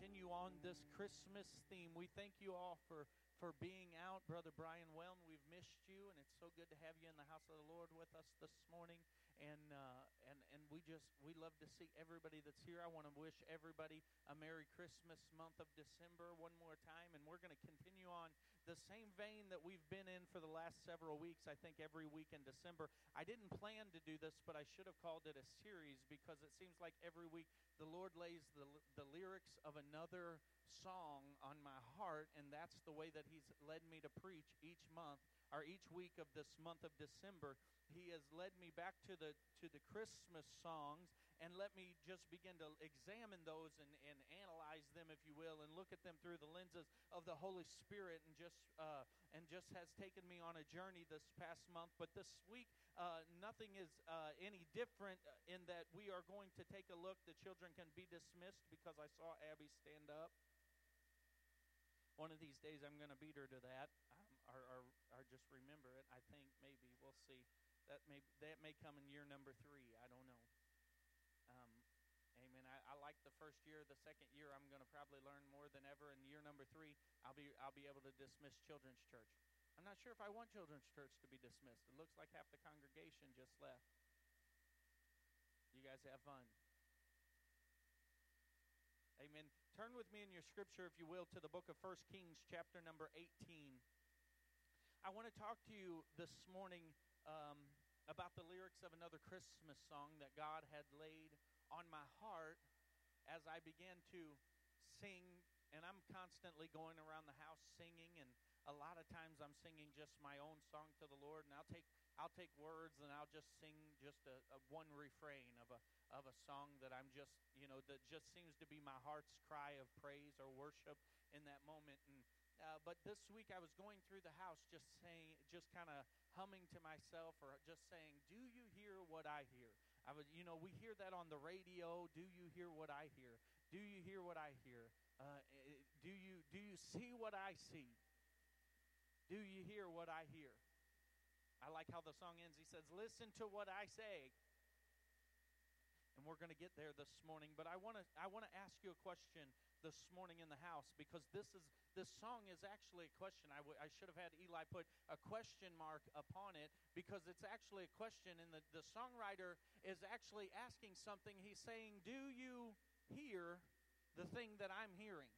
continue on this Christmas theme. We thank you all for for being out, Brother Brian Well. We've missed you, and it's so good to have you in the house of the Lord with us this morning. And uh, and and we just we love to see everybody that's here. I want to wish everybody a Merry Christmas month of December one more time, and we're going to continue on the same vein that we've been in for the last several weeks. I think every week in December. I didn't plan to do this, but I should have called it a series because it seems like every week the Lord lays the the lyrics of another song on my heart, and that's the way that He's led me to preach each month or each week of this month of December. He has led me back to the to the Christmas songs and let me just begin to examine those and, and analyze them, if you will, and look at them through the lenses of the Holy Spirit, and just uh, and just has taken me on a journey this past month. But this week, uh, nothing is uh, any different in that we are going to take a look. The children can be dismissed because I saw Abby stand up. One of these days, I'm going to beat her to that, um, or, or, or just remember it. I think maybe we'll see. That may that may come in year number three. I don't know. Um, amen. I, I like the first year. The second year, I'm going to probably learn more than ever. In year number three, I'll be I'll be able to dismiss children's church. I'm not sure if I want children's church to be dismissed. It looks like half the congregation just left. You guys have fun. Amen. Turn with me in your scripture, if you will, to the book of First Kings, chapter number 18. I want to talk to you this morning um, about the lyrics of another Christmas song that God had laid on my heart as I began to sing. And I'm constantly going around the house singing, and a lot of times I'm singing just my own song to the Lord, and I'll take I'll take words and I'll just sing just a, a one refrain of a of a song that I'm just, you know, that just seems to be my heart's cry of praise or worship in that moment. And uh, but this week I was going through the house just saying, just kind of humming to myself or just saying, "Do you hear what I hear?" I would, you know, we hear that on the radio. Do you hear what I hear? Do you hear what I hear? Uh, eh, do you do you see what I see? Do you hear what I hear? I like how the song ends. He says, "Listen to what I say." and we're going to get there this morning. But I want to I want to ask you a question this morning in the house because this is this song is actually a question. I, w- I should have had Eli put a question mark upon it because it's actually a question, and the, the songwriter is actually asking something. He's saying, "Do you hear the thing that I'm hearing?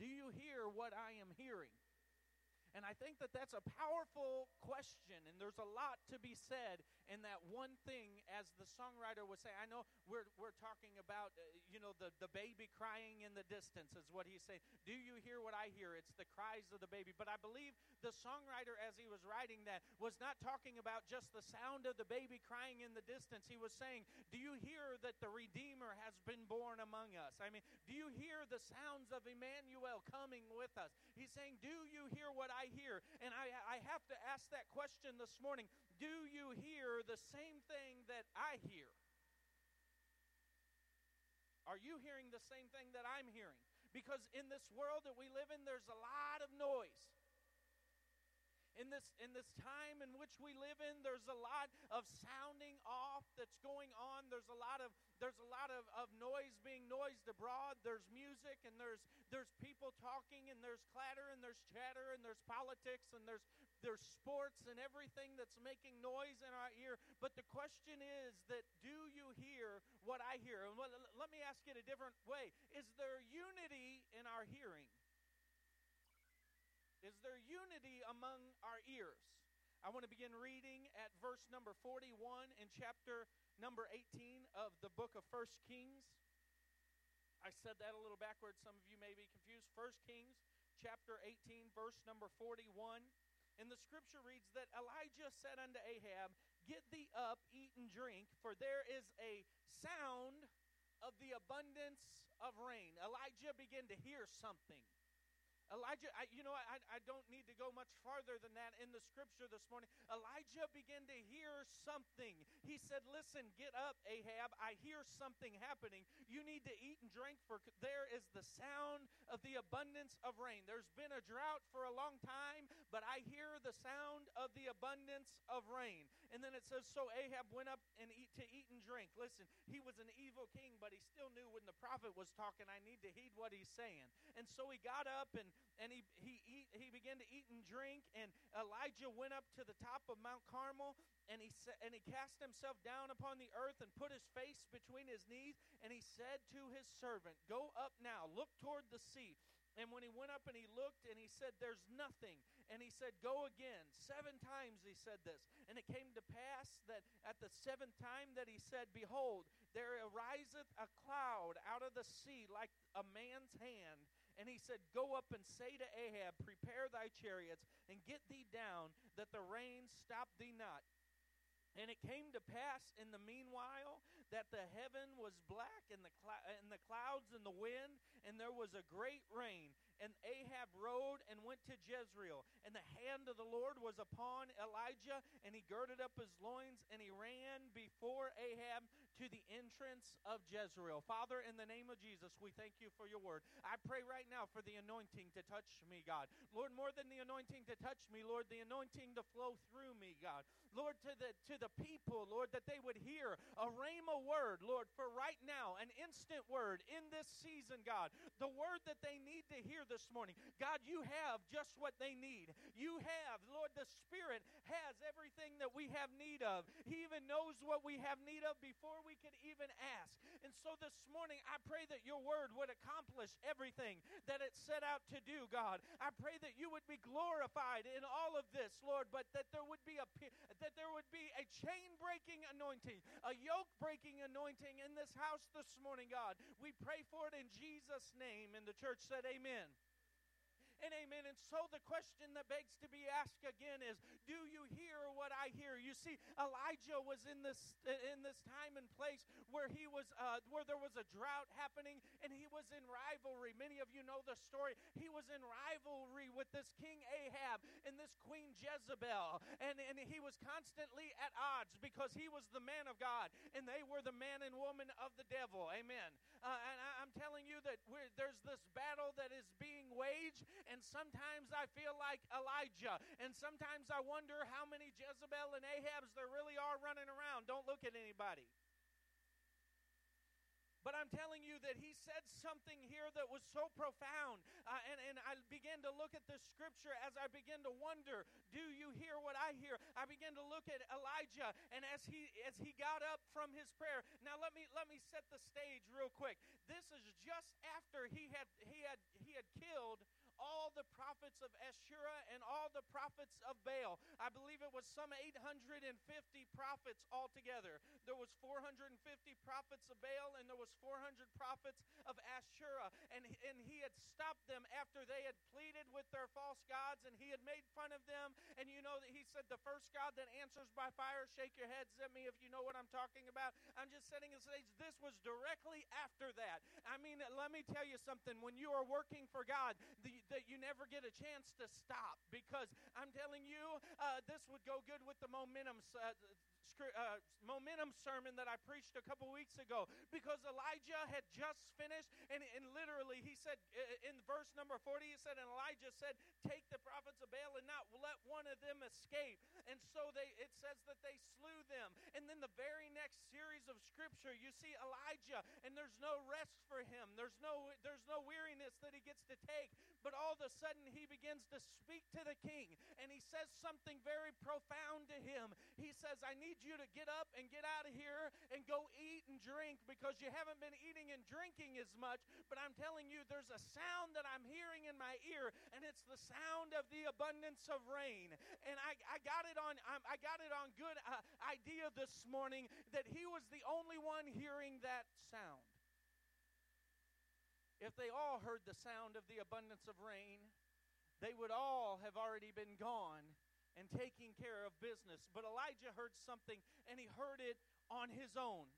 Do you hear what I am hearing?" And I think that that's a powerful question, and there's a lot to be said in that one thing, as the songwriter was saying. I know we're, we're talking about, uh, you know, the, the baby crying in the distance, is what he's saying. Do you hear what I hear? It's the cries of the baby. But I believe the songwriter, as he was writing that, was not talking about just the sound of the baby crying in the distance. He was saying, Do you hear that the Redeemer has been born among us? I mean, do you hear the sounds of Emmanuel coming with us? He's saying, Do you hear what I I hear? And I, I have to ask that question this morning Do you hear the same thing that I hear? Are you hearing the same thing that I'm hearing? Because in this world that we live in, there's a lot of noise in this in this time in which we live in there's a lot of sounding off that's going on. There's a lot of there's a lot of, of noise being noised abroad. There's music and there's there's people talking and there's clatter and there's chatter and there's politics and there's there's sports and everything that's making noise in our ear. But the question is that do you hear what i hear? And let, let me ask it a different way. Is there unity in our hearing is there unity among our ears? I want to begin reading at verse number 41 in chapter number 18 of the book of First Kings. I said that a little backwards. Some of you may be confused. First Kings chapter 18, verse number 41. And the scripture reads that Elijah said unto Ahab, Get thee up, eat and drink, for there is a sound of the abundance of rain. Elijah began to hear something. Elijah, I, you know, I, I don't need to go much farther than that in the scripture this morning. Elijah began to hear something. He said, Listen, get up, Ahab. I hear something happening. You need to eat and drink, for there is the sound of the abundance of rain. There's been a drought for a long time, but I hear the sound of the abundance of rain. And then it says, So Ahab went up and eat to eat and drink. Listen, he was an evil king, but he still knew when the prophet was talking, I need to heed what he's saying. And so he got up and, and he, he, eat, he began to eat and drink. And Elijah went up to the top of Mount Carmel and he sa- and he cast himself down upon the earth and put his face between his knees and he said to his servant go up now look toward the sea. And when he went up and he looked and he said there's nothing and he said go again. Seven times he said this. And it came to pass that at the seventh time that he said behold there ariseth a cloud out of the sea like a man's hand. And he said, Go up and say to Ahab, Prepare thy chariots, and get thee down, that the rain stop thee not. And it came to pass in the meanwhile that the heaven was black and the, cl- and the clouds and the wind, and there was a great rain. And Ahab rode and went to Jezreel. And the hand of the Lord was upon Elijah, and he girded up his loins, and he ran before Ahab to the entrance of Jezreel. Father, in the name of Jesus, we thank you for your word. I pray right now for the anointing to touch me, God. Lord, more than the anointing to touch me, Lord, the anointing to flow through me, God. Lord, to the to the people, Lord, that they would hear a rhema word, Lord, for right now, an instant word in this season, God. The word that they need to hear this morning. God, you have just what they need. You have, Lord, the Spirit has everything that we have need of. He even knows what we have need of before we could even ask. And so this morning, I pray that your word would accomplish everything that it set out to do, God. I pray that you would be glorified in all of this, Lord, but that there would be a that there would be a chain breaking anointing, a yoke breaking anointing in this house this morning, God. We pray for it in Jesus' name. And the church said, Amen and amen. And so the question that begs to be asked again is, do you hear what I hear? You see, Elijah was in this in this time and place where he was uh, where there was a drought happening, and he was in rivalry. Many of you know the story. He was in rivalry with this king Ahab and this queen Jezebel, and and he was constantly at odds because he was the man of God and they were the man and woman of the devil. Amen. Uh, and I, am telling you that there's this battle that is being waged, and sometimes I feel like Elijah, and sometimes I wonder how many Jezebel and Ahabs there really are running around. Don't look at anybody. But I'm telling you that he said something here that was so profound. Uh, and, and I began to look at the scripture as I began to wonder, do you hear what I hear? I began to look at Elijah and as he as he got up from his prayer. Now let me let me set the stage real quick. This is just after he had he had he had killed all the prophets of Asherah and all the prophets of Baal. I believe it was some 850 prophets altogether. There was 450 prophets of Baal and there was 400 prophets of Asherah. And, and he had stopped them after they had pleaded with their false gods and he had made fun of them. And you know that he said, the first God that answers by fire, shake your heads at me if you know what I'm talking about. I'm just setting the stage. This was directly after that. I mean, let me tell you something. When you are working for God, the, that you never get a chance to stop because I'm telling you, uh, this would go good with the momentum. Uh, uh, momentum sermon that I preached a couple weeks ago because Elijah had just finished, and, and literally he said in verse number 40, he said, and Elijah said, Take the prophets of Baal and not let one of them escape. And so they it says that they slew them. And then the very next series of scripture, you see Elijah, and there's no rest for him. There's no there's no weariness that he gets to take. But all of a sudden he begins to speak to the king, and he says something very profound to him. He says, I need you to get up and get out of here and go eat and drink because you haven't been eating and drinking as much. But I'm telling you, there's a sound that I'm hearing in my ear, and it's the sound of the abundance of rain. And I, I got it on um, I got it on good uh, idea this morning that he was the only one hearing that sound. If they all heard the sound of the abundance of rain, they would all have already been gone and taking care of business. But Elijah heard something and he heard it on his own.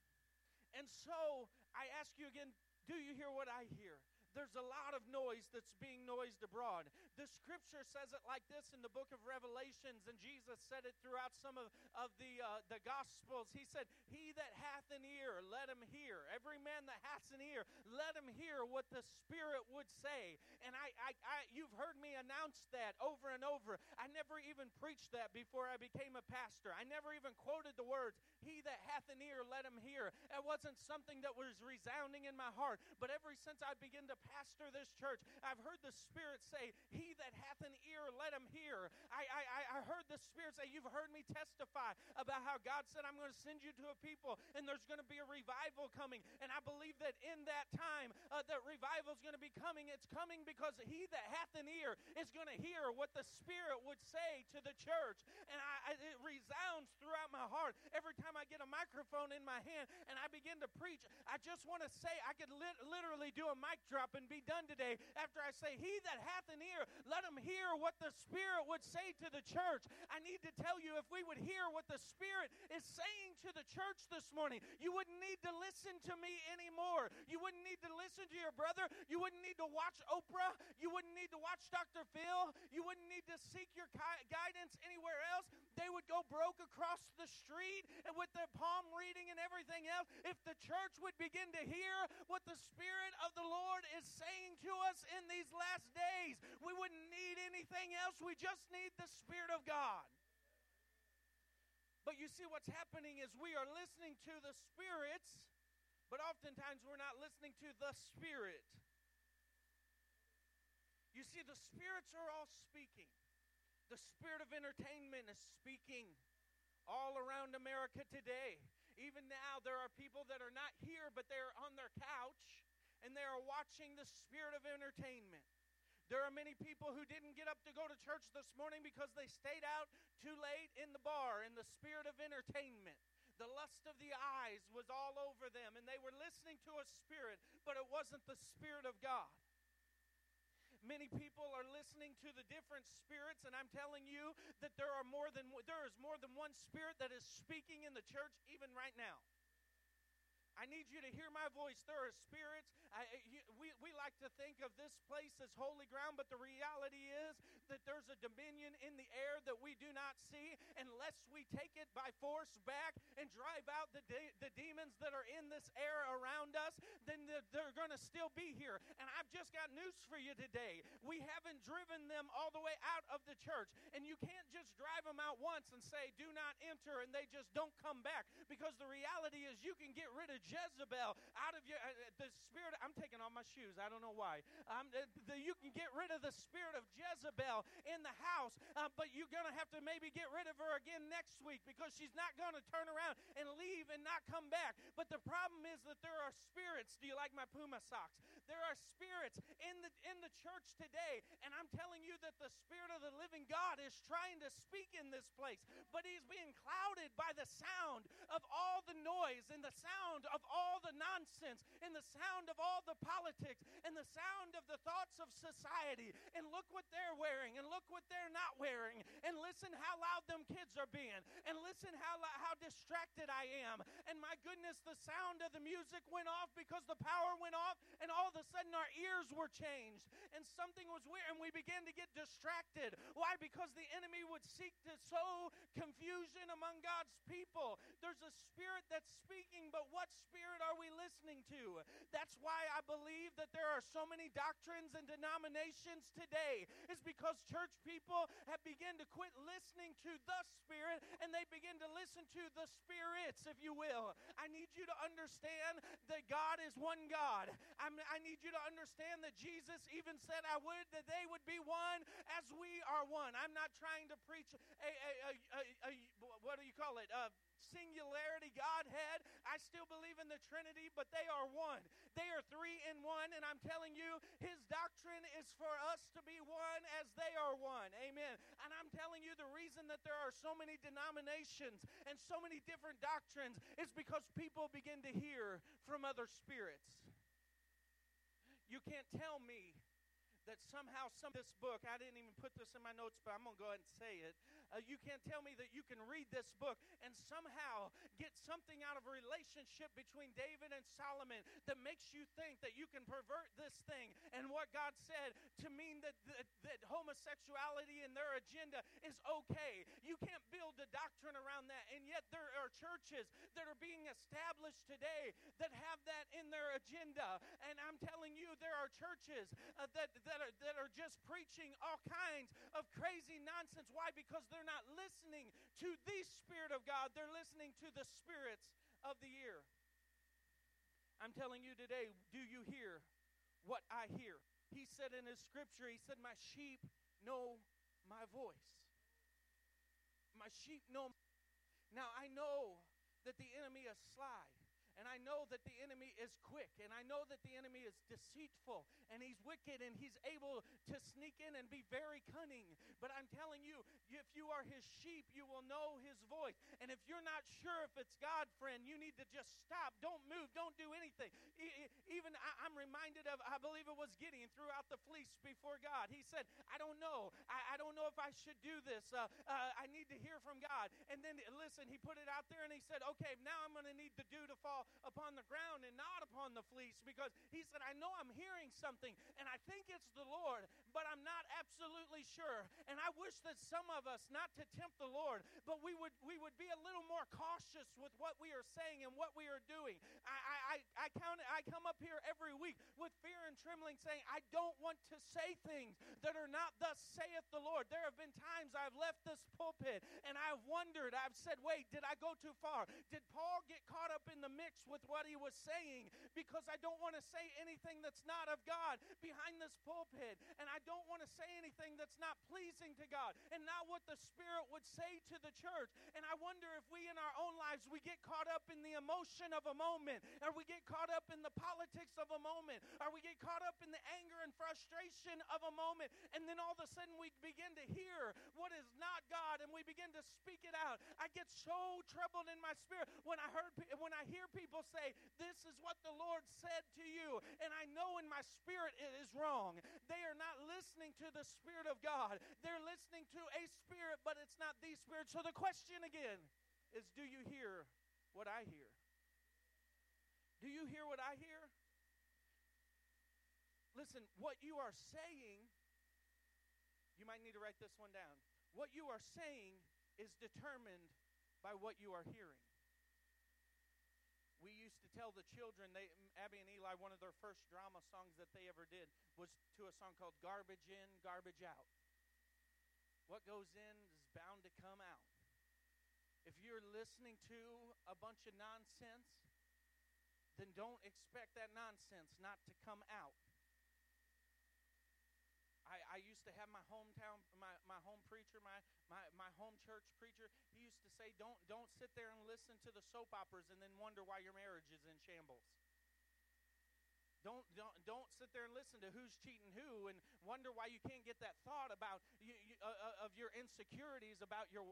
And so I ask you again do you hear what I hear? There's a lot of noise that's being noised abroad. The scripture says it like this in the book of Revelations, and Jesus said it throughout some of, of the, uh, the Gospels. He said, He that hath an ear, let him hear. Every man that hath an ear, let him hear what the Spirit would say. And I, I, I you've heard me announce that over and over. I never even preached that before I became a pastor. I never even quoted the words, He that hath an ear, let him hear. It wasn't something that was resounding in my heart. But ever since I began to pastor this church, I've heard the Spirit say, He that hath an ear, let him hear. I, I, I heard the Spirit say, You've heard me testify about how God said, I'm going to send you to a people and there's going to be a revival coming. And I believe that in that time, uh, that revival is going to be coming. It's coming because he that hath an ear is going to hear what the Spirit would say to the church. And I, I, it resounds throughout my heart every time I get a microphone in my hand and I begin to preach. I just want to say, I could li- literally do a mic drop and be done today after I say, He that hath an ear, let him hear what the Spirit would say to the church. I need to tell you, if we would hear what the Spirit is saying to the church this morning, you wouldn't need to listen to me anymore. You wouldn't need to listen to your brother. You wouldn't need to watch Oprah. You wouldn't need to watch Dr. Phil. You wouldn't need to seek your guidance anywhere else. They would go broke across the street and with their palm reading and everything else. If the church would begin to hear what the Spirit of the Lord is saying to us in these last days, we wouldn't need anything else. We just need the Spirit of God. But you see, what's happening is we are listening to the spirits, but oftentimes we're not listening to the Spirit. You see, the spirits are all speaking. The spirit of entertainment is speaking all around America today. Even now, there are people that are not here, but they're on their couch and they are watching the spirit of entertainment. There are many people who didn't get up to go to church this morning because they stayed out too late in the bar in the spirit of entertainment. The lust of the eyes was all over them, and they were listening to a spirit, but it wasn't the Spirit of God. Many people are listening to the different spirits, and I'm telling you that there are more than there is more than one spirit that is speaking in the church even right now. I need you to hear my voice. There are spirits. I, we, we like to think of this place as holy ground, but the reality is that there's a dominion in the air that we do not see unless we take it by force back and drive out the, de- the demons that are in this air around us, then they're going to still be here. And I've just got news for you today. We haven't driven them all the way out of the church. And you can't just drive them out once and say, do not enter, and they just don't come back. Because the reality is you can get rid of Jezebel out of your, uh, uh, the spirit. I'm taking off my shoes. I don't know why. The, the, you can get rid of the spirit of Jezebel in the house, uh, but you're going to have to maybe get rid of her again next week because she's not going to turn around and leave and not come back. But the problem is that there are spirits. Do you like my Puma socks? There are spirits in the in the church today, and I'm telling you that the spirit of the living God is trying to speak in this place, but he's being clouded by the sound of all the noise and the sound of all the nonsense and the sound of all the politics and the sound of the thoughts of society. And look what they're wearing and look what they're not wearing. And listen how loud them kids are being. And listen how how distracted I am. And my goodness, the sound of the music went off because the power went off and all of a sudden our ears were changed and something was weird and we began to get distracted. Why? Because the enemy would seek to sow confusion among God's people. There's a spirit that's speaking, but what spirit are we listening to? That's why I believe that there are so many doctrines and denominations today. Is because church people have begun to quit listening to the spirit and they begin to listen to the spirits, if you will. I need you to understand that God is one God. I'm, I need you to understand that Jesus even said, I would that they would be one as we are one. I'm not trying to preach a, a, a, a, what do you call it? A singularity Godhead. I still believe in the Trinity, but they are one. They are three in one, and I'm telling you, His doctrine is for us to be one as they are one. Amen. And I'm telling you, the reason that there are so many denominations and so many different doctrines is because people begin to hear from other spirits. You can't tell me that somehow some this book, I didn't even put this in my notes, but I'm going to go ahead and say it. Uh, you can't tell me that you can read this book and somehow get something out of a relationship between David and Solomon that makes you think that you can pervert this thing and what God said to mean that, that, that homosexuality and their agenda is okay. You can't build a doctrine around that. And yet there are churches that are being established today that have that in their agenda. And I'm telling you, there are churches uh, that, that, are, that are just preaching all kinds of crazy nonsense. Why? Because they're not listening to the Spirit of God, they're listening to the spirits of the year. I'm telling you today, do you hear what I hear? He said in his scripture, He said, My sheep know my voice. My sheep know. Now I know that the enemy is sly. And I know that the enemy is quick, and I know that the enemy is deceitful, and he's wicked, and he's able to sneak in and be very cunning. But I'm telling you, if you are his sheep, you will know his voice. And if you're not sure if it's God, friend, you need to just stop. Don't move. Don't do anything. Even I'm reminded of, I believe it was Gideon threw out the fleece before God. He said, I don't know. I, don't know if I should do this. Uh, uh, I need to hear from God. And then, listen, he put it out there and he said, okay, now I'm going to need the dew to fall upon the ground and not upon the fleece because he said, I know I'm hearing something and I think it's the Lord, but I'm not absolutely sure. And I wish that some of us, not to tempt the Lord, but we would we would be a little more cautious with what we are saying and what we are doing. I I, I count I come up here every week with fear and trembling saying, I don't want to say things that are not thus saith the Lord. There have been times I've left this pulpit and I've wondered, I've said, wait, did I go too far? Did Paul get caught up in the mix with what he was saying because I don't want to say anything that's not of God behind this pulpit. And I don't want to say anything that's not pleasing to God and not what the Spirit would say to the church. And I wonder if we in our own lives, we get caught up in the emotion of a moment, or we get caught up in the politics of a moment, or we get caught up in the anger and frustration of a moment. And then all of a sudden we begin to hear what is not God and we begin to speak it out. I get so troubled in my spirit when I heard when I hear people say, This is what the Lord said to you. And I know in my spirit it is wrong. They are not listening to the Spirit of God. They're listening to a spirit, but it's not the Spirit. So the question again is do you hear what I hear? Do you hear what I hear? Listen, what you are saying, you might need to write this one down. What you are saying is determined by what you are hearing we used to tell the children they abby and eli one of their first drama songs that they ever did was to a song called garbage in garbage out what goes in is bound to come out if you're listening to a bunch of nonsense then don't expect that nonsense not to come out I, I used to have my hometown, my, my home preacher, my, my, my home church preacher. He used to say, don't, don't sit there and listen to the soap operas and then wonder why your marriage is in shambles. Don't, don't, don't sit there and listen to who's cheating who and wonder why you can't get that thought about you, you, uh, uh, of your insecurities about your,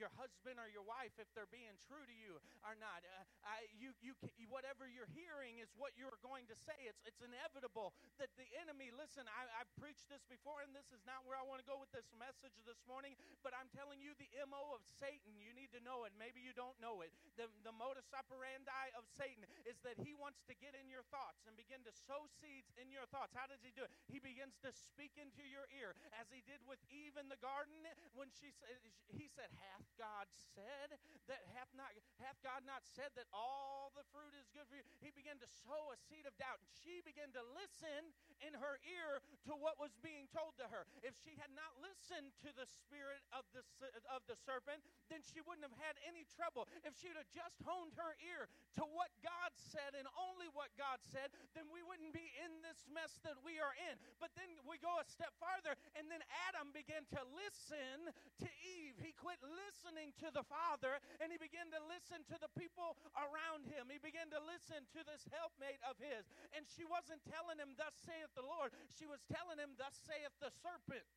your husband or your wife if they're being true to you or not. Uh, I, you, you, whatever you're hearing is what you're going to say. It's, it's inevitable that the enemy, listen, I, I've preached this before, and this is not where I want to go with this message this morning, but I'm telling you the MO of Satan, you need to know it. Maybe you don't know it. The, the modus operandi of Satan is that he wants to get in your thoughts and begin to sow seeds in your thoughts. How does he do it? He begins to speak into your ear, as he did with Eve in the garden when she said, he said, Hath God said that hath not hath God not said that all the fruit is good for you? He began to sow a seed of doubt, and she began to listen in her ear to what was being told to her. If she had not listened to the spirit of the of the serpent, then she wouldn't have had any trouble. If she'd have just honed her ear to what God said and only what God said, then we wouldn't be in this mess that we are in. But then we go a step farther, and then Adam began to listen to Eve. He quit listening to the Father, and he began to listen to the people around him. He began to listen to this helpmate of his. And she wasn't telling him, Thus saith the Lord. She was telling him, Thus saith the serpent.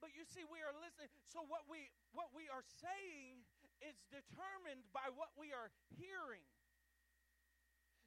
But you see, we are listening. So what we what we are saying is determined by what we are hearing.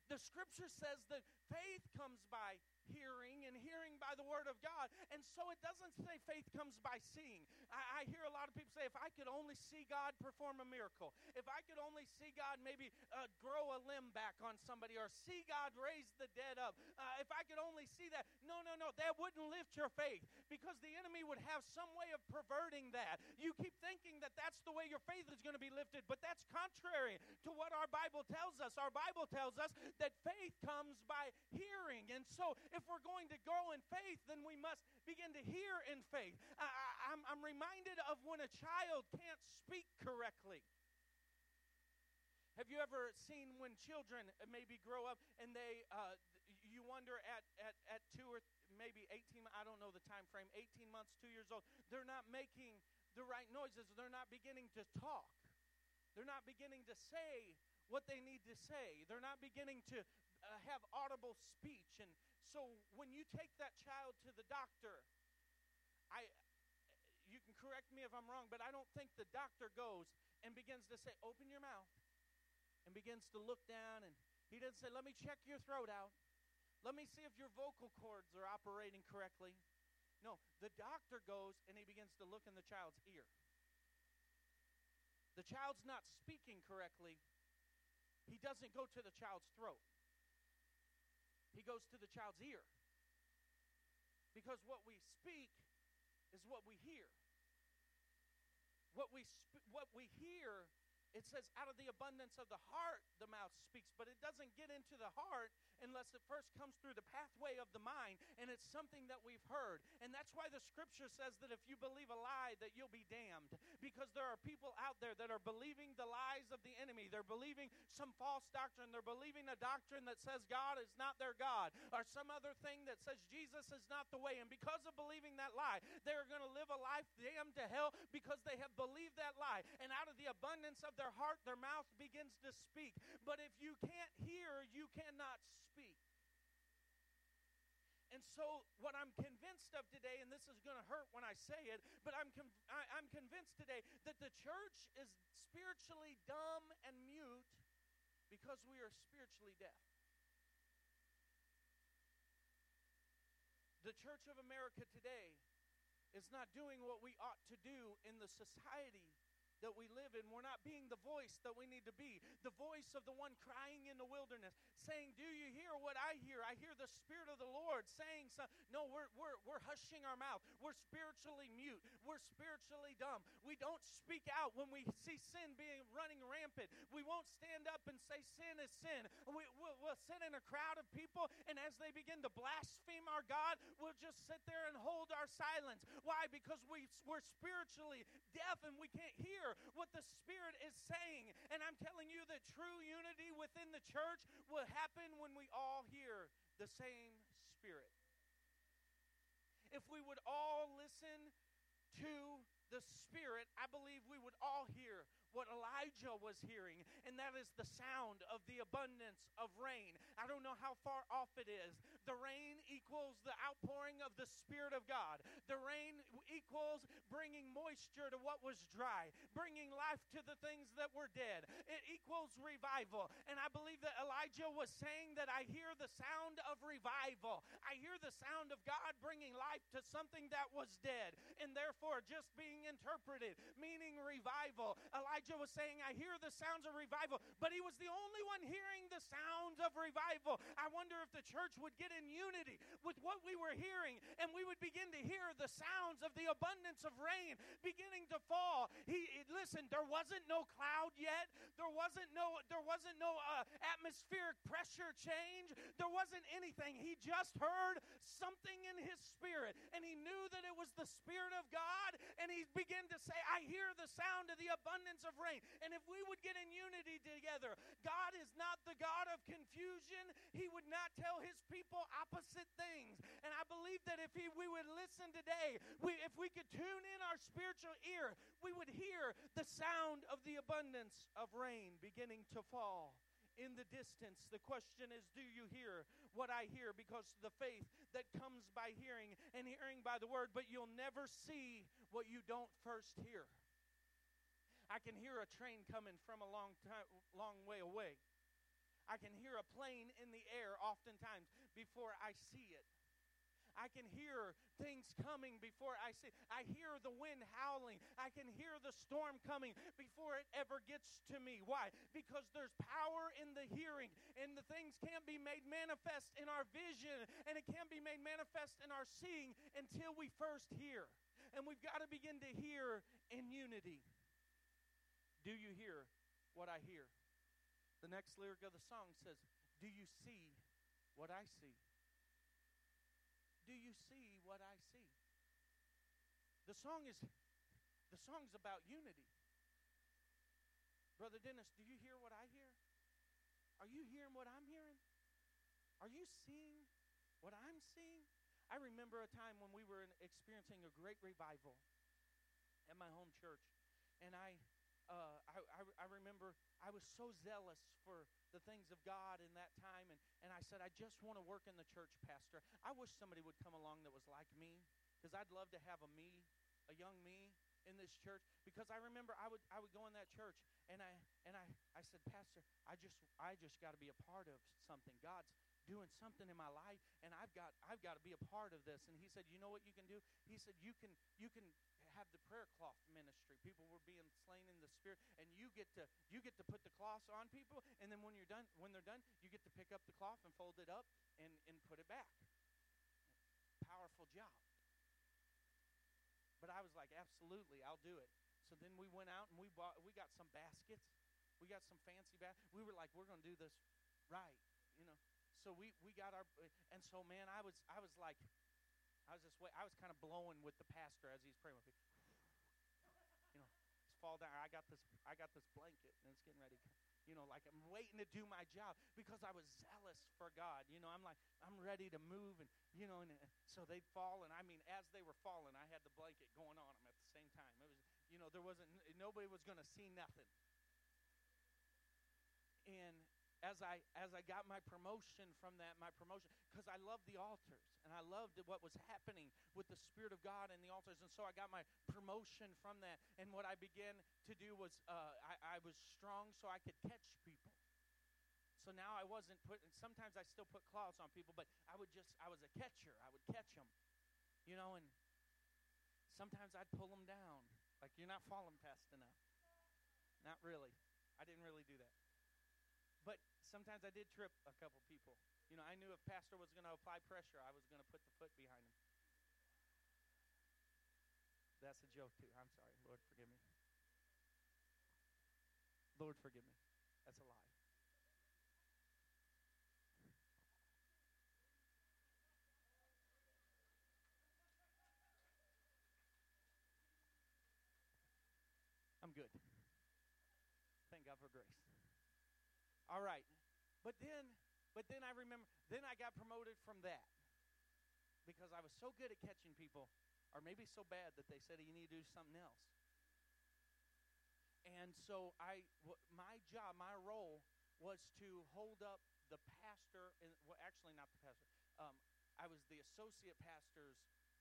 The scripture says that faith comes by hearing and hearing by the word of God. And so it doesn't say faith comes by seeing. I, I, hear a lot of people say, if I could only see God perform a miracle, if I could only see God maybe uh, grow a limb back on somebody or see God raise the dead up, uh, if I could only see that. No, no, no, that wouldn't lift your faith because the enemy would have some way of perverting that. You keep thinking that that's the way your faith is going to be lifted, but that's contrary to what our Bible tells us. Our Bible tells us that faith comes by hearing. And so if we're going to grow in faith, then we must begin to hear in faith. I, am reminded of when a child can't speak correctly. Have you ever seen when children maybe grow up and they, uh, you wonder at, at, at two or maybe 18, I don't know the time frame, 18 months, two years old, they're not making the right noises. They're not beginning to talk. They're not beginning to say what they need to say. They're not beginning to uh, have audible speech. And so when you take that child to the doctor, I you can correct me if I'm wrong, but I don't think the doctor goes and begins to say, "Open your mouth." And begins to look down and he doesn't say, "Let me check your throat out. Let me see if your vocal cords are operating correctly." No, the doctor goes and he begins to look in the child's ear. The child's not speaking correctly. He doesn't go to the child's throat. He goes to the child's ear. Because what we speak is what we hear. What we, sp- what we hear it says, out of the abundance of the heart, the mouth speaks, but it doesn't get into the heart unless it first comes through the pathway of the mind, and it's something that we've heard. And that's why the scripture says that if you believe a lie, that you'll be damned. Because there are people out there that are believing the lies of the enemy. They're believing some false doctrine. They're believing a doctrine that says God is not their God, or some other thing that says Jesus is not the way. And because of believing that lie, they're going to live a life damned to hell because they have believed that lie. And out of the abundance of their heart, their mouth begins to speak. But if you can't hear, you cannot speak. And so, what I'm convinced of today, and this is going to hurt when I say it, but I'm, I- I'm convinced today that the church is spiritually dumb and mute because we are spiritually deaf. The Church of America today is not doing what we ought to do in the society that we live in. We're not being the voice that we need to be. The voice of the one crying in the wilderness, saying, Do you hear what I hear? I hear the Spirit of the Lord saying, so, No, we're, we're, we're hushing our mouth. We're spiritually mute. We're spiritually dumb. We don't speak out when we see sin being running rampant. We won't stand up and say sin is sin. We, we'll, we'll sit in a crowd of people, and as they begin to blaspheme our God, we'll just sit there and hold our silence. Why? Because we, we're spiritually deaf and we can't hear hear what the Spirit is saying. And I'm telling you that true unity within the church will happen when we all hear the same Spirit. If we would all listen to the Spirit, I believe we would all hear what Elijah was hearing, and that is the sound of the abundance of rain. I don't know how far off it is. The rain equals the outpouring of the Spirit of God. The rain equals bringing moisture to what was dry, bringing life to the things that were dead. It equals revival. And I believe that Elijah was saying that I hear the sound of revival. I hear the sound of God bringing life to something that was dead, and therefore just being interpreted, meaning revival. Elijah Elijah was saying, I hear the sounds of revival, but he was the only one hearing the sounds of revival. I wonder if the church would get in unity with what we were hearing and we would begin to hear the sounds of the abundance of rain beginning to fall. He listen, there wasn't no cloud yet. There wasn't no there wasn't no uh, atmospheric pressure change. There wasn't anything. He just heard something in his spirit and he knew that it was the spirit of God and he began to say, I hear the sound of the abundance of rain. And if we would get in unity together, God is not the God of confusion. He would not tell his people opposite things. And I believe that if he, we would listen today, we, if we could tune in our spiritual ear, we would hear the sound of the abundance of rain beginning to fall in the distance. The question is, do you hear what I hear? Because the faith that comes by hearing and hearing by the word, but you'll never see what you don't first hear. I can hear a train coming from a long time, long way away. I can hear a plane in the air oftentimes before I see it. I can hear things coming before I see. I hear the wind howling. I can hear the storm coming before it ever gets to me. Why? Because there's power in the hearing, and the things can't be made manifest in our vision, and it can't be made manifest in our seeing until we first hear. And we've got to begin to hear in unity. Do you hear what I hear? The next lyric of the song says, Do you see what I see? Do you see what I see? The song is the song's about unity. Brother Dennis, do you hear what I hear? Are you hearing what I'm hearing? Are you seeing what I'm seeing? I remember a time when we were experiencing a great revival at my home church, and I, uh, I, I, I remember I was so zealous for the things of God in that time. And, and I said, I just want to work in the church, Pastor. I wish somebody would come along that was like me, because I'd love to have a me, a young me in this church because I remember I would I would go in that church and I and I I said pastor I just I just got to be a part of something God's doing something in my life and I've got I've got to be a part of this and he said you know what you can do he said you can you can have the prayer cloth ministry. People were being slain in the spirit, and you get to you get to put the cloths on people, and then when you're done, when they're done, you get to pick up the cloth and fold it up and, and put it back. Powerful job. But I was like, absolutely, I'll do it. So then we went out and we bought we got some baskets. We got some fancy baskets. We were like, we're to do this right, you know. So we we got our and so man, I was I was like I was just wait, I was kind of blowing with the pastor as he's praying with me. You know, just fall down. I got this. I got this blanket, and it's getting ready. You know, like I'm waiting to do my job because I was zealous for God. You know, I'm like I'm ready to move, and you know, and, so they'd fall, and I mean, as they were falling, I had the blanket going on them at the same time. It was, you know, there wasn't nobody was going to see nothing. And as I as I got my promotion from that, my promotion because I loved the altars and I loved what was happening with the Spirit of God and the altars, and so I got my promotion from that. And what I began to do was uh, I, I was strong, so I could catch people. So now I wasn't putting. Sometimes I still put cloths on people, but I would just I was a catcher. I would catch them, you know, and sometimes I'd pull them down. Like you're not falling fast enough. Not really. I didn't really do that. But sometimes I did trip a couple people. You know, I knew if pastor was going to apply pressure, I was going to put the foot behind him. That's a joke too. I'm sorry. Lord, forgive me. Lord, forgive me. That's a lie. I'm good. Thank God for grace. All right. But then, but then I remember, then I got promoted from that because I was so good at catching people, or maybe so bad that they said you need to do something else. And so I, my job, my role was to hold up the pastor, and well, actually not the pastor. Um, I was the associate pastor's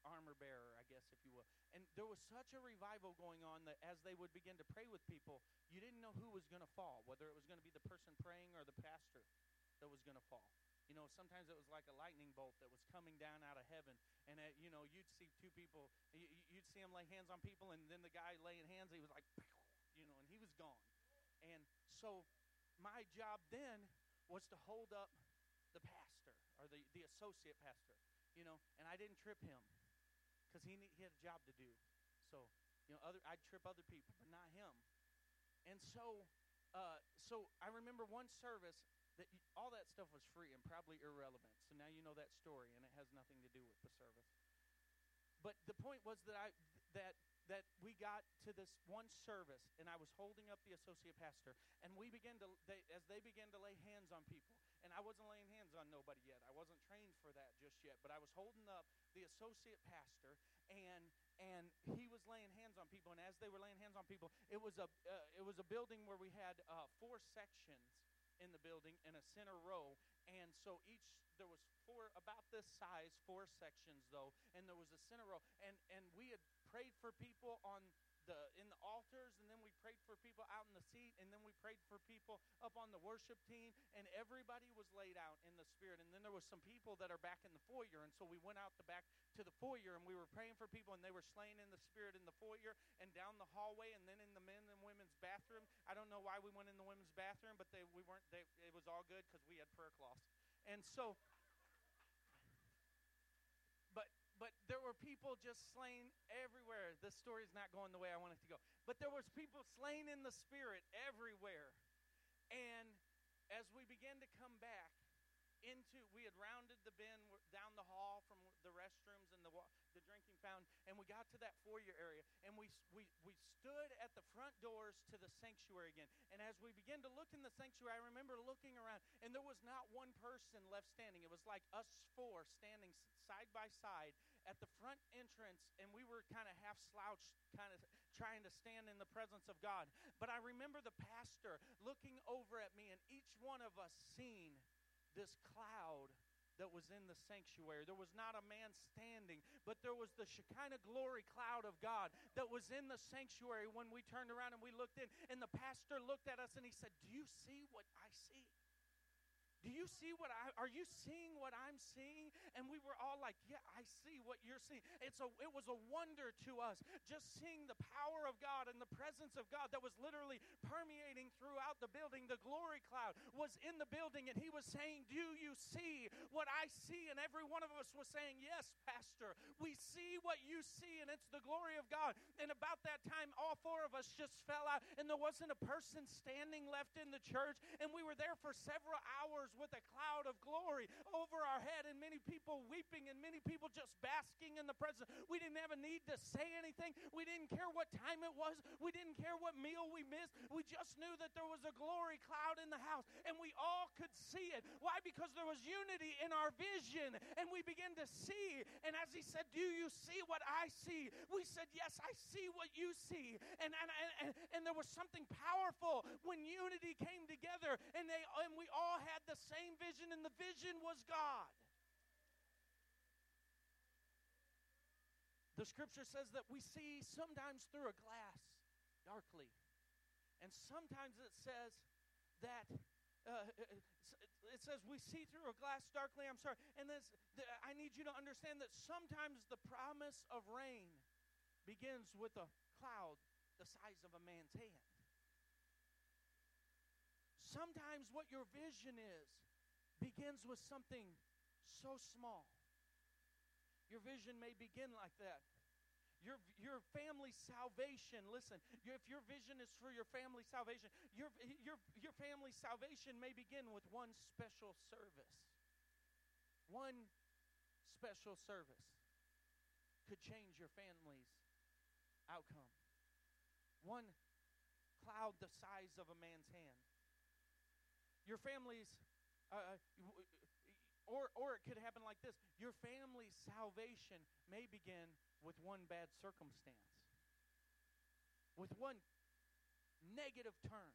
armor bearer, I guess, if you will. And there was such a revival going on that as they would begin to pray with people, you didn't know who was going to fall, whether it was going to be the person praying or the pastor that was going to fall. You know, sometimes it was like a lightning bolt that was coming down out of heaven, and you know, you'd see two people, you, you'd see them lay hands on people, and then the guy laying hands, he was like, you know, and he was gone. And so, my job then was to hold up the pastor or the, the associate pastor, you know, and I didn't trip him because he, he had a job to do. So, you know, other I'd trip other people, but not him. And so, uh, so I remember one service that you, all that stuff was free and probably irrelevant. So now you know that story, and it has nothing to do with the service. But the point was that I that that we got to this one service, and I was holding up the associate pastor, and we began to they, as they began to lay hands on people, and I wasn't laying hands on nobody yet. I wasn't trained for that just yet, but I was holding up the associate pastor, and and he was laying hands on people, and as they were laying hands on people, it was a uh, it was a building where we had uh, four sections in the building in a center row. And so each there was four about this size, four sections though, and there was a center row. And and we had prayed for people on the in the altars and then we prayed for people out in the seat and then we prayed for people up on the worship team and everybody was laid out in the spirit. And then there was some people that are back in the foyer and so we went out the back to the foyer and we were praying for people and they were slain in the spirit in the foyer and down the hallway and then in the men and women's bathroom. I don't know why we went in the women's bathroom but they we weren't they, it was all good because we had prayer cloths. And so but there were people just slain everywhere. This story is not going the way I want it to go. But there was people slain in the spirit everywhere. And as we began to come back into, we had rounded the bend down the hall from the restrooms and the the drinking fountain, and we got to that foyer area, and we we we stood at the front doors to the sanctuary again. And as we began to look in the sanctuary, I remember looking around, and there was not one person left standing. It was like us four standing side by side at the front entrance, and we were kind of half slouched, kind of trying to stand in the presence of God. But I remember the pastor looking over at me, and each one of us seen this cloud that was in the sanctuary. There was not a man standing, but there was the Shekinah glory cloud of God that was in the sanctuary when we turned around and we looked in. And the pastor looked at us and he said, Do you see what I see? Do you see what I are you seeing what I'm seeing? And we were all like, Yeah, I see what you're seeing. It's a it was a wonder to us just seeing the power of God and the presence of God that was literally permeating throughout the building. The glory cloud was in the building, and he was saying, Do you see what I see? And every one of us was saying, Yes, Pastor, we see what you see, and it's the glory of God. And about that time, all four of us just fell out, and there wasn't a person standing left in the church, and we were there for several hours with a cloud of glory over our head, and many people weeping, and many people just basking in the presence. We didn't have a need to say anything. We didn't care what time it was. We didn't care what meal we missed. We just knew that there was a glory cloud in the house, and we all could see it. Why? Because there was unity in our vision, and we began to see. And as he said, Do you see what I see? We said, Yes, I see what you see. And, and, and, and there was something powerful when unity came together, and, they, and we all had the same vision, and the vision was God. The scripture says that we see sometimes through a glass darkly, and sometimes it says that. Uh, it says we see through a glass darkly. I'm sorry. And this, the, I need you to understand that sometimes the promise of rain begins with a cloud the size of a man's hand. Sometimes what your vision is begins with something so small. Your vision may begin like that. Your, your family salvation, listen, if your vision is for your family salvation, your, your, your family salvation may begin with one special service. One special service could change your family's outcome. One cloud the size of a man's hand. Your family's uh, or, or it could happen like this your family's salvation may begin with one bad circumstance, with one negative turn.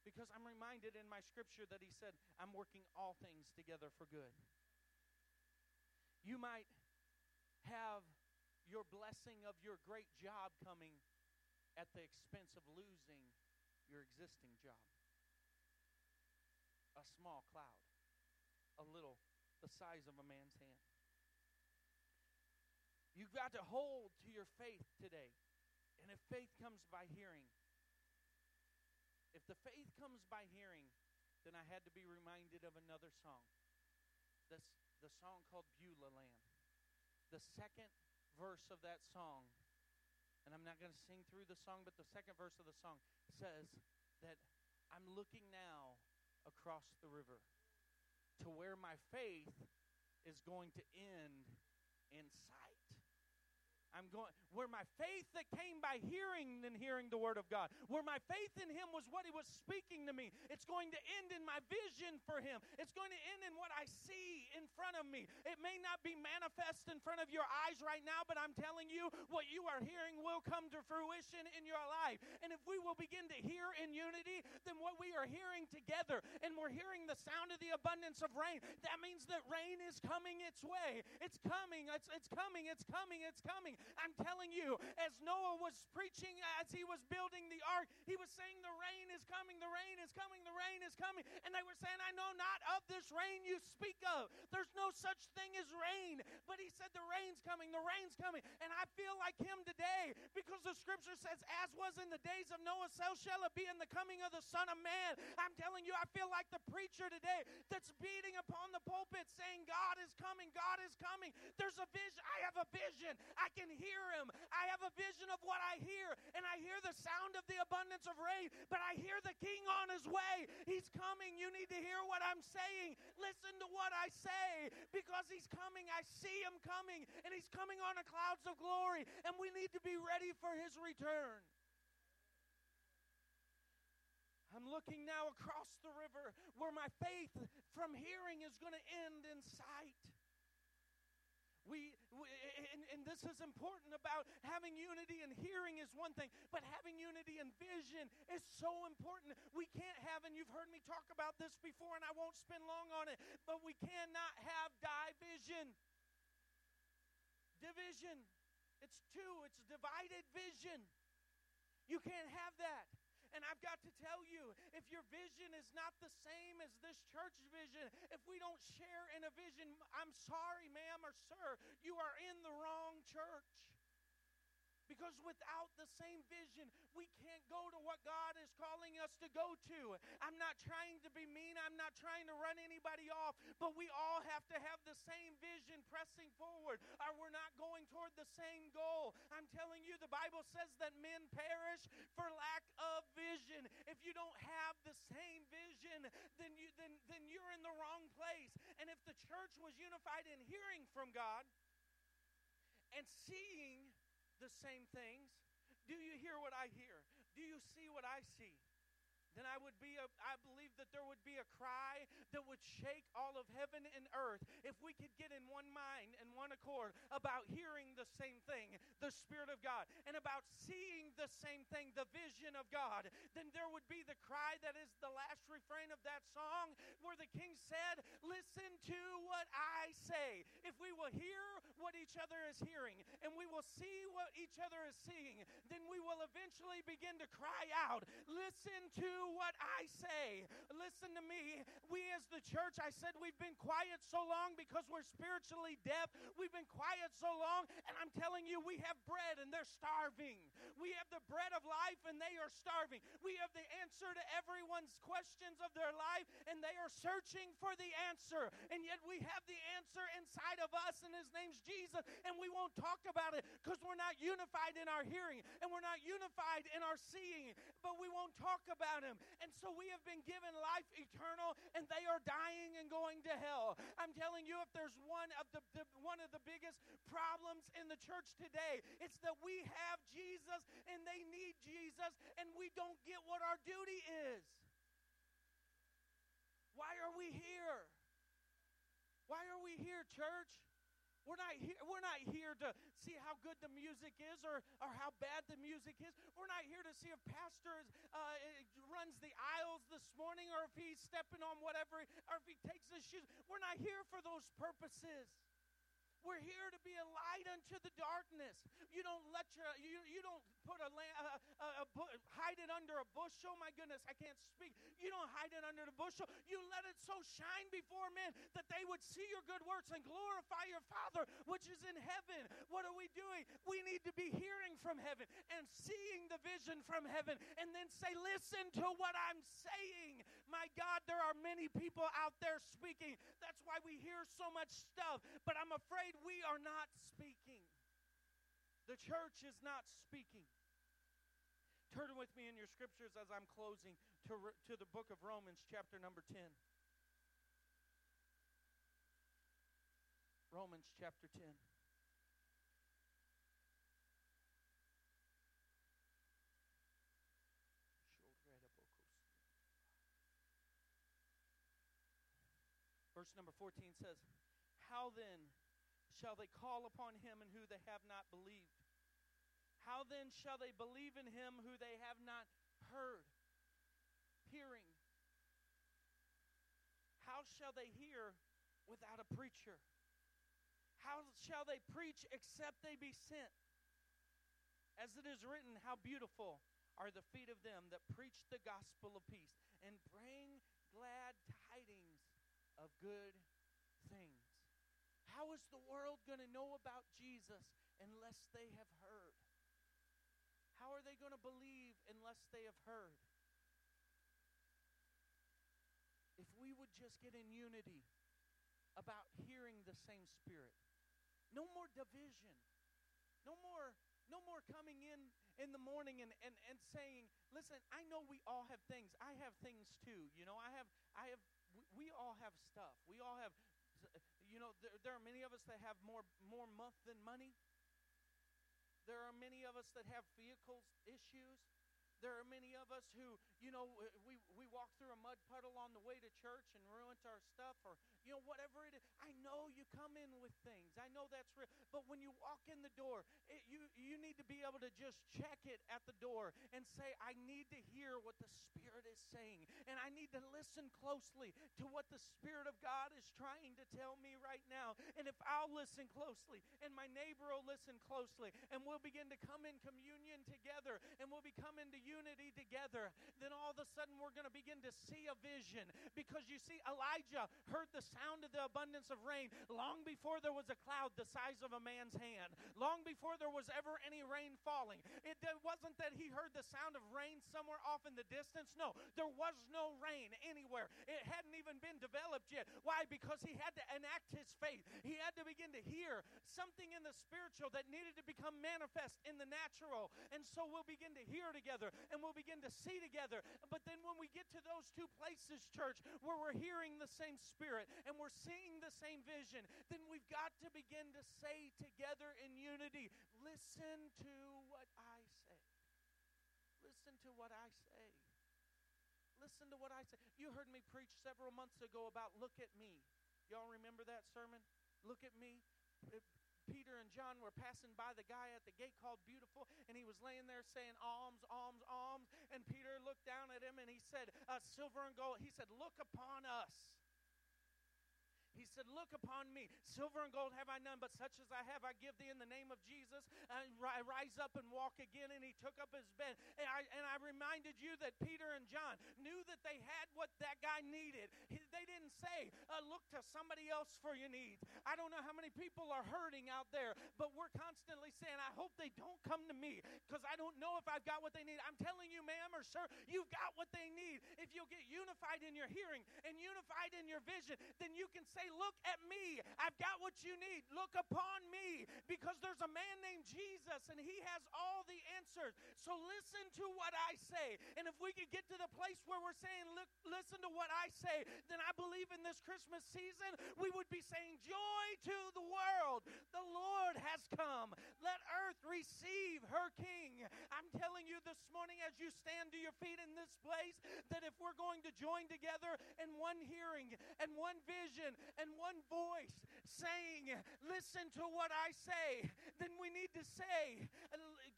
Because I'm reminded in my scripture that he said, I'm working all things together for good. You might have your blessing of your great job coming at the expense of losing your existing job a small cloud, a little the size of a man's hand. You've got to hold to your faith today. And if faith comes by hearing, if the faith comes by hearing, then I had to be reminded of another song. This the song called Beulah Land. The second verse of that song, and I'm not going to sing through the song, but the second verse of the song says that I'm looking now across the river to where my faith is going to end in sight. I'm going where my faith that came by hearing and hearing the word of God. Where my faith in him was what he was speaking to me. It's going to end in my vision for him. It's going to end in what I see in front of me. It may not be manifest in front of your eyes right now, but I'm telling you what you are hearing will come to fruition in your life. And if we will begin to hear in unity, then what we are hearing together and we're hearing the sound of the abundance of rain, that means that rain is coming its way. It's coming. It's, it's coming. It's coming. It's coming. I'm telling you, as Noah was preaching, as he was building the ark, he was saying, The rain is coming, the rain is coming, the rain is coming. And they were saying, I know not of this rain you speak of. There's no such thing as rain. But he said, The rain's coming, the rain's coming. And I feel like him today because the scripture says, As was in the days of Noah, so shall it be in the coming of the Son of Man. I'm telling you, I feel like the preacher today that's beating upon the pulpit saying, God is coming, God is coming. There's a vision. I have a vision. I can hear him. I have a vision of what I hear, and I hear the sound of the abundance of rain, but I hear the king on his way. He's coming. You need to hear what I'm saying. Listen to what I say because he's coming. I see him coming, and he's coming on the clouds of glory, and we need to be ready for his return. I'm looking now across the river where my faith from hearing is going to end in sight. We, we and, and, this is important about having unity and hearing is one thing, but having unity and vision is so important. We can't have, and you've heard me talk about this before, and I won't spend long on it, but we cannot have division. Division. It's two, it's divided vision. You can't have that. And I've got to tell you, if your vision is not the same as this church vision, if we don't share in a vision, I'm sorry, ma'am or sir, you are in the wrong church. Because without the same vision, we can't go to what God is calling us to go to. I'm not trying to be mean, I'm not trying to run anybody off, but we all have to have the same vision pressing forward, or we're not going toward the same goal. I'm telling you, the Bible says that men perish for lack of vision. If you don't have the same vision, then you then then you're in the wrong place. And if the church was unified in hearing from God and seeing the same things? Do you hear what I hear? Do you see what I see? Then I would be a, I believe that there would be a cry that would shake all of heaven and earth if we could get in one mind and one accord about hearing the same thing, the Spirit of God, and about seeing the same thing, the vision of God. Then there would be the cry that is the last refrain of that song where the king said, Listen to what I say. If we will hear what each other is hearing and we will see what each other is seeing, then we will eventually begin to cry out, Listen to what I say. Listen to me. We, as the church, I said we've been quiet so long because we're spiritually deaf. We've been quiet so long, and I'm telling you, we have bread and they're starving. We have the bread of life and they are starving. We have the answer to everyone's questions of their life and they are searching for the answer. And yet we have the answer inside of us, and his name's Jesus, and we won't talk about it because we're not unified in our hearing and we're not unified in our seeing, but we won't talk about him And so we have been given life eternal and they are dying and going to hell. I'm telling you, if there's one of the, the one of the biggest problems in the church today, it's that we have Jesus and they need Jesus and we don't get what our duty is. Why are we here? Why are we here, church? We're not here, we're not here to see how good the music is or, or how bad the music is. We're not here to see if pastor uh, runs the aisles this morning or if he's stepping on whatever or if he takes his shoes. We're not here for those purposes. We're here to be a light unto the darkness. You don't let your you, you don't put a, a, a, a hide it under a bushel. Oh my goodness, I can't speak. You don't hide it under the bushel. You let it so shine before men that they would see your good works and glorify your Father which is in heaven. What are we doing? We need to be hearing from heaven and seeing the vision from heaven and then say, "Listen to what I'm saying." My God, there are many people out there speaking. That's why we hear so much stuff. But I'm afraid we are not speaking. The church is not speaking. Turn with me in your scriptures as I'm closing to, to the book of Romans, chapter number 10. Romans chapter 10. Verse number 14 says, How then shall they call upon him in who they have not believed? How then shall they believe in him who they have not heard? Hearing. How shall they hear without a preacher? How shall they preach except they be sent? As it is written, how beautiful are the feet of them that preach the gospel of peace and bring glad tidings of good. How is the world going to know about Jesus unless they have heard? How are they going to believe unless they have heard? If we would just get in unity about hearing the same spirit, no more division, no more no more coming in in the morning and, and, and saying, listen, I know we all have things. I have things too. You know, I have, I have, we, we all have stuff. We all have, you know, there, there are many of us that have more, more month than money. There are many of us that have vehicles issues. There are many of us who, you know, we, we walk through a mud puddle on the way to church and ruined our stuff or, you know, whatever it is. I know you come in with things. I know that's real. But when you walk in the door, it, you, you need to be able to just check it at the door and say, I need to hear what the Spirit is saying. And I need to listen closely to what the Spirit of God is trying to tell me right now. And if I'll listen closely and my neighbor will listen closely and we'll begin to come in communion together and we'll be become into unity together, then all of a sudden we're going to begin to see a vision. Because you see, Elijah heard the sound of the abundance of rain long before there was a cloud the size of a man's hand, long before there was ever any rain falling. It wasn't that he heard the sound of rain somewhere off in the distance. No, there was no rain anywhere. It hadn't even been developed yet. Why? Because he had to enact his faith. He had to begin to hear something in the spiritual that needed to become manifest in the natural. And so we'll begin to hear together and we'll begin to see together. But then when we get to those two places, church, where we're hearing the same spirit and we're seeing the same vision, then we've got to begin to say together in unity, listen to what I say. Listen to what I say. Listen to what I say. You heard me preach several months ago about look at me. Y'all remember that sermon? Look at me. Peter and John were passing by the guy at the gate called Beautiful, and he was laying there saying, Alms, alms, alms. And Peter looked down at him and he said, uh, Silver and gold. He said, Look upon us. He said, Look upon me. Silver and gold have I none, but such as I have, I give thee in the name of Jesus. And I rise up and walk again. And he took up his bed. And I, and I reminded you that Peter and John knew that they had what that guy needed. He, they didn't say, uh, Look to somebody else for your needs. I don't know how many people are hurting out there, but we're constantly saying, I hope they don't come to me because I don't know if I've got what they need. I'm telling you, ma'am or sir, you've got what they need. If you'll get unified in your hearing and unified in your vision, then you can say, Look at me. I've got what you need. Look upon me because there's a man named Jesus and he has all the answers. So listen to what I say. And if we could get to the place where we're saying, Look, listen to what I say, then I believe in this Christmas season, we would be saying, Joy to the world. The Lord has come. Let earth receive her King. I'm telling you this morning as you stand to your feet in this place that if we're going to join together in one hearing and one vision and one voice saying, Listen to what I say, then we need to say,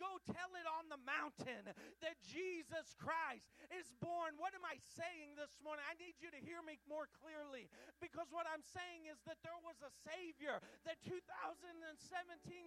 Go tell it on the mountain that Jesus Christ is born. What am I saying this morning? I need you to hear me more clearly because what I'm saying is that there was a Savior that 2017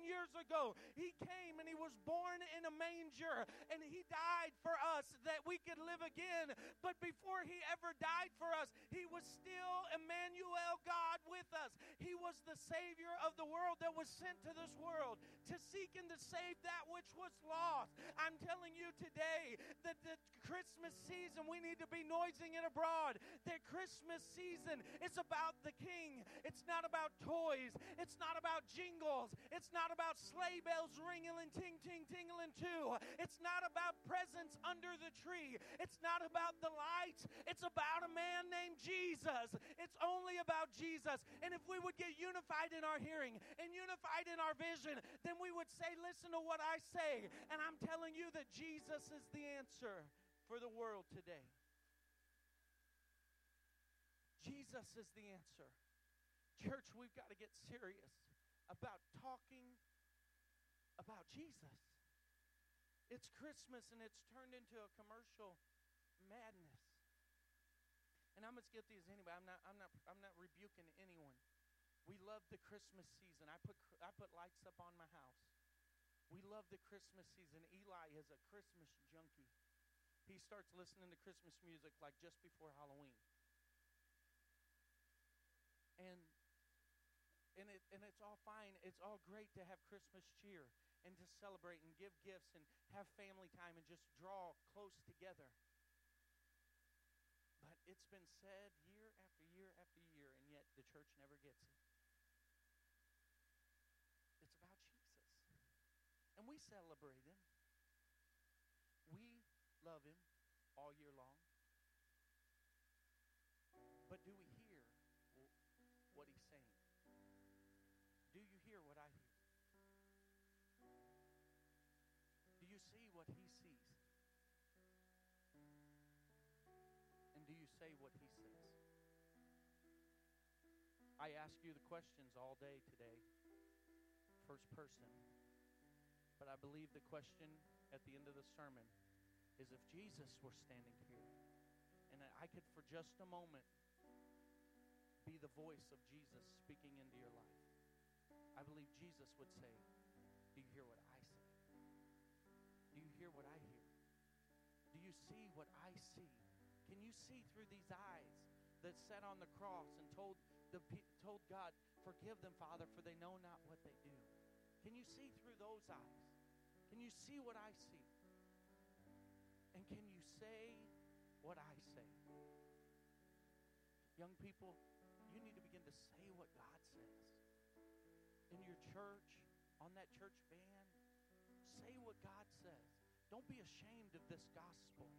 years ago, He came and He was born in a manger and He died for us that we could live again. But before He ever died for us, He was still Emmanuel, God with us. He was the Savior of the world that was sent to this world to seek and to save that which was lost. I'm telling you today that the Christmas season we need to be noising it abroad. That Christmas season is about the King. It's not about toys. It's not about jingles. It's not about sleigh bells ringing ting ting tingling too. It's not about presents under the tree. It's not about the lights. It's about a man named Jesus. It's only about Jesus. And if we would get unified in our hearing and unified in our vision, then we would say, Listen to what I say. And I'm telling you that Jesus is the answer for the world today. Jesus is the answer. Church, we've got to get serious about talking about Jesus. It's Christmas and it's turned into a commercial madness. And I'm as guilty as anybody. I'm not, I'm not, I'm not rebuking anyone. We love the Christmas season. I put, I put lights up on my house. We love the Christmas season. Eli is a Christmas junkie. He starts listening to Christmas music like just before Halloween. And and it and it's all fine. It's all great to have Christmas cheer and to celebrate and give gifts and have family time and just draw close together. But it's been said year after year after year, and yet the church never gets it. It's about Jesus. And we celebrate him. We love him all year long. But do we hear what he's saying? Do you hear what I hear? Do you see what he sees? And do you say what he says? I ask you the questions all day today, first person. But I believe the question at the end of the sermon is if Jesus were standing here, and I could for just a moment be the voice of Jesus speaking into your life, I believe Jesus would say, Do you hear what I say? Do you hear what I hear? Do you see what I see? Can you see through these eyes that sat on the cross and told the told God, "Forgive them, Father, for they know not what they do." Can you see through those eyes? Can you see what I see? And can you say what I say? Young people, you need to begin to say what God says. In your church, on that church band, say what God says. Don't be ashamed of this gospel.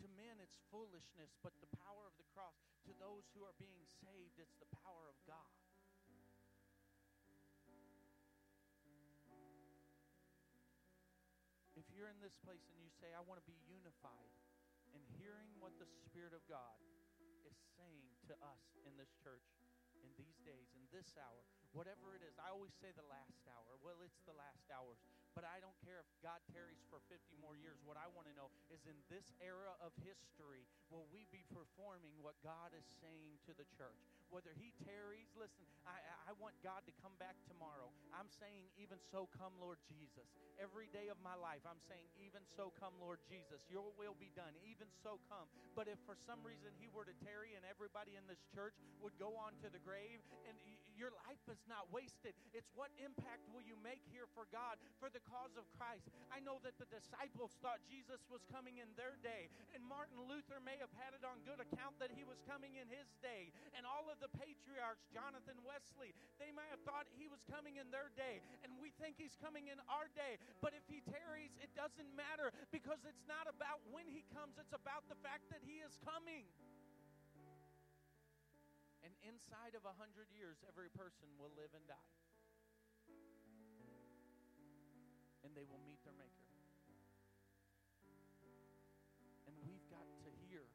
To men, it's foolishness, but the power of the cross. To those who are being saved, it's the power of God. You're in this place and you say, I want to be unified, and hearing what the Spirit of God is saying to us in this church in these days, in this hour, whatever it is, I always say the last hour. Well, it's the last hours. But I don't care if God tarries for 50 more years. What I want to know is in this era of history, will we be performing what God is saying to the church? Whether He tarries, listen, I, I want God to come back tomorrow. I'm saying, even so, come, Lord Jesus. Every day of my life, I'm saying, even so, come, Lord Jesus. Your will be done. Even so, come. But if for some reason He were to tarry and everybody in this church would go on to the grave, and your life is not wasted, it's what impact will you make here for God, for the cause of Christ. I know that the disciples thought Jesus was coming in their day, and Martin Luther may have had it on good account that he was coming in his day, and all of the patriarchs, Jonathan Wesley, they might have thought he was coming in their day, and we think he's coming in our day. But if he tarries, it doesn't matter because it's not about when he comes, it's about the fact that he is coming. Inside of a hundred years, every person will live and die. and they will meet their Maker. And we've got to hear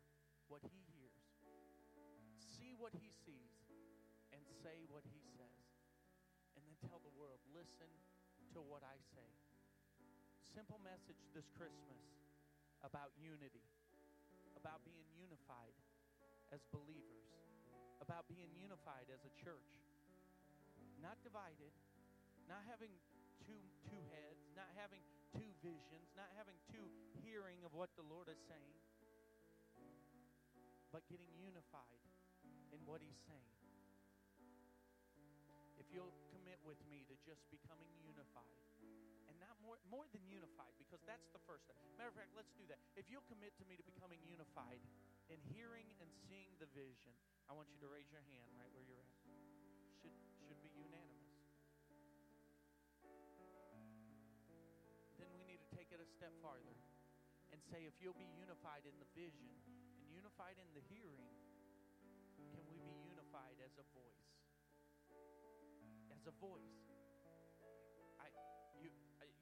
what He hears, see what He sees, and say what He says. And then tell the world listen to what I say. Simple message this Christmas about unity, about being unified as believers, about being unified as a church, not divided, not having two two heads, not having two visions, not having two hearing of what the Lord is saying, but getting unified in what He's saying. If you'll commit with me to just becoming unified, and not more more than unified, because that's the first step. Matter of fact, let's do that. If you'll commit to me to becoming unified in hearing and seeing the vision, I want you to raise your hand right where you're at. Should should be unanimous. Then we need to take it a step farther and say, if you'll be unified in the vision and unified in the hearing, can we be unified as a voice? As a voice. I, you,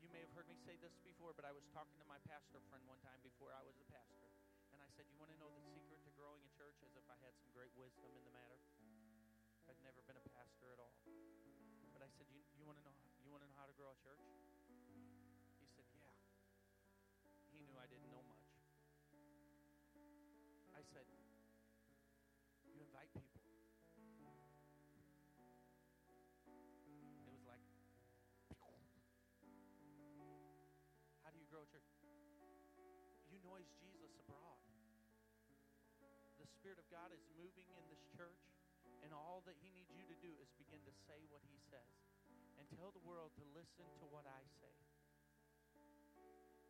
you may have heard me say this before, but I was talking to my pastor friend one time before I was a pastor. Said, You want to know the secret to growing a church? As if I had some great wisdom in the matter. I'd never been a pastor pastor at all. But I said, you, you want to know you want to know how to grow a church? He said, yeah. He knew I didn't know much. I said, Spirit of God is moving in this church, and all that He needs you to do is begin to say what He says and tell the world to listen to what I say.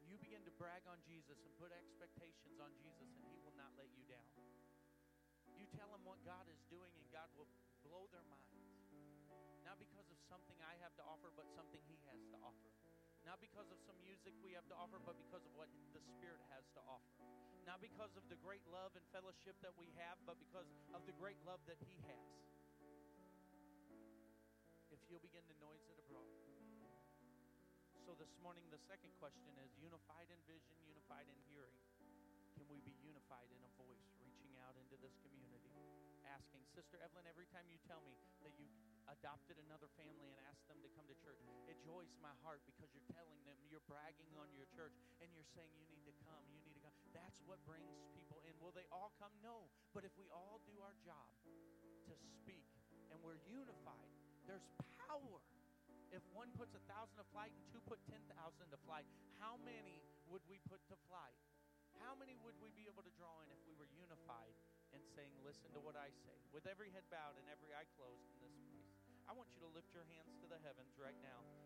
You begin to brag on Jesus and put expectations on Jesus, and He will not let you down. You tell Him what God is doing, and God will blow their minds. Not because of something I have to offer, but something He has to offer. Not because of some music we have to offer, but because of what the Spirit has to offer. Not because of the great love and fellowship that we have, but because of the great love that He has. If you'll begin to noise it abroad. So this morning, the second question is unified in vision, unified in hearing. Can we be unified in a voice reaching out into this community? Asking, Sister Evelyn, every time you tell me that you adopted another family and asked them to come to church, it joys my heart because you're telling them, you're bragging on your church, and you're saying you need to come, you need to come. That's what brings people in. Will they all come? No. But if we all do our job to speak and we're unified, there's power. If one puts a thousand to flight and two put ten thousand to flight, how many would we put to flight? How many would we be able to draw in if we were unified and saying, Listen to what I say? With every head bowed and every eye closed in this. I want you to lift your hands to the heavens right now.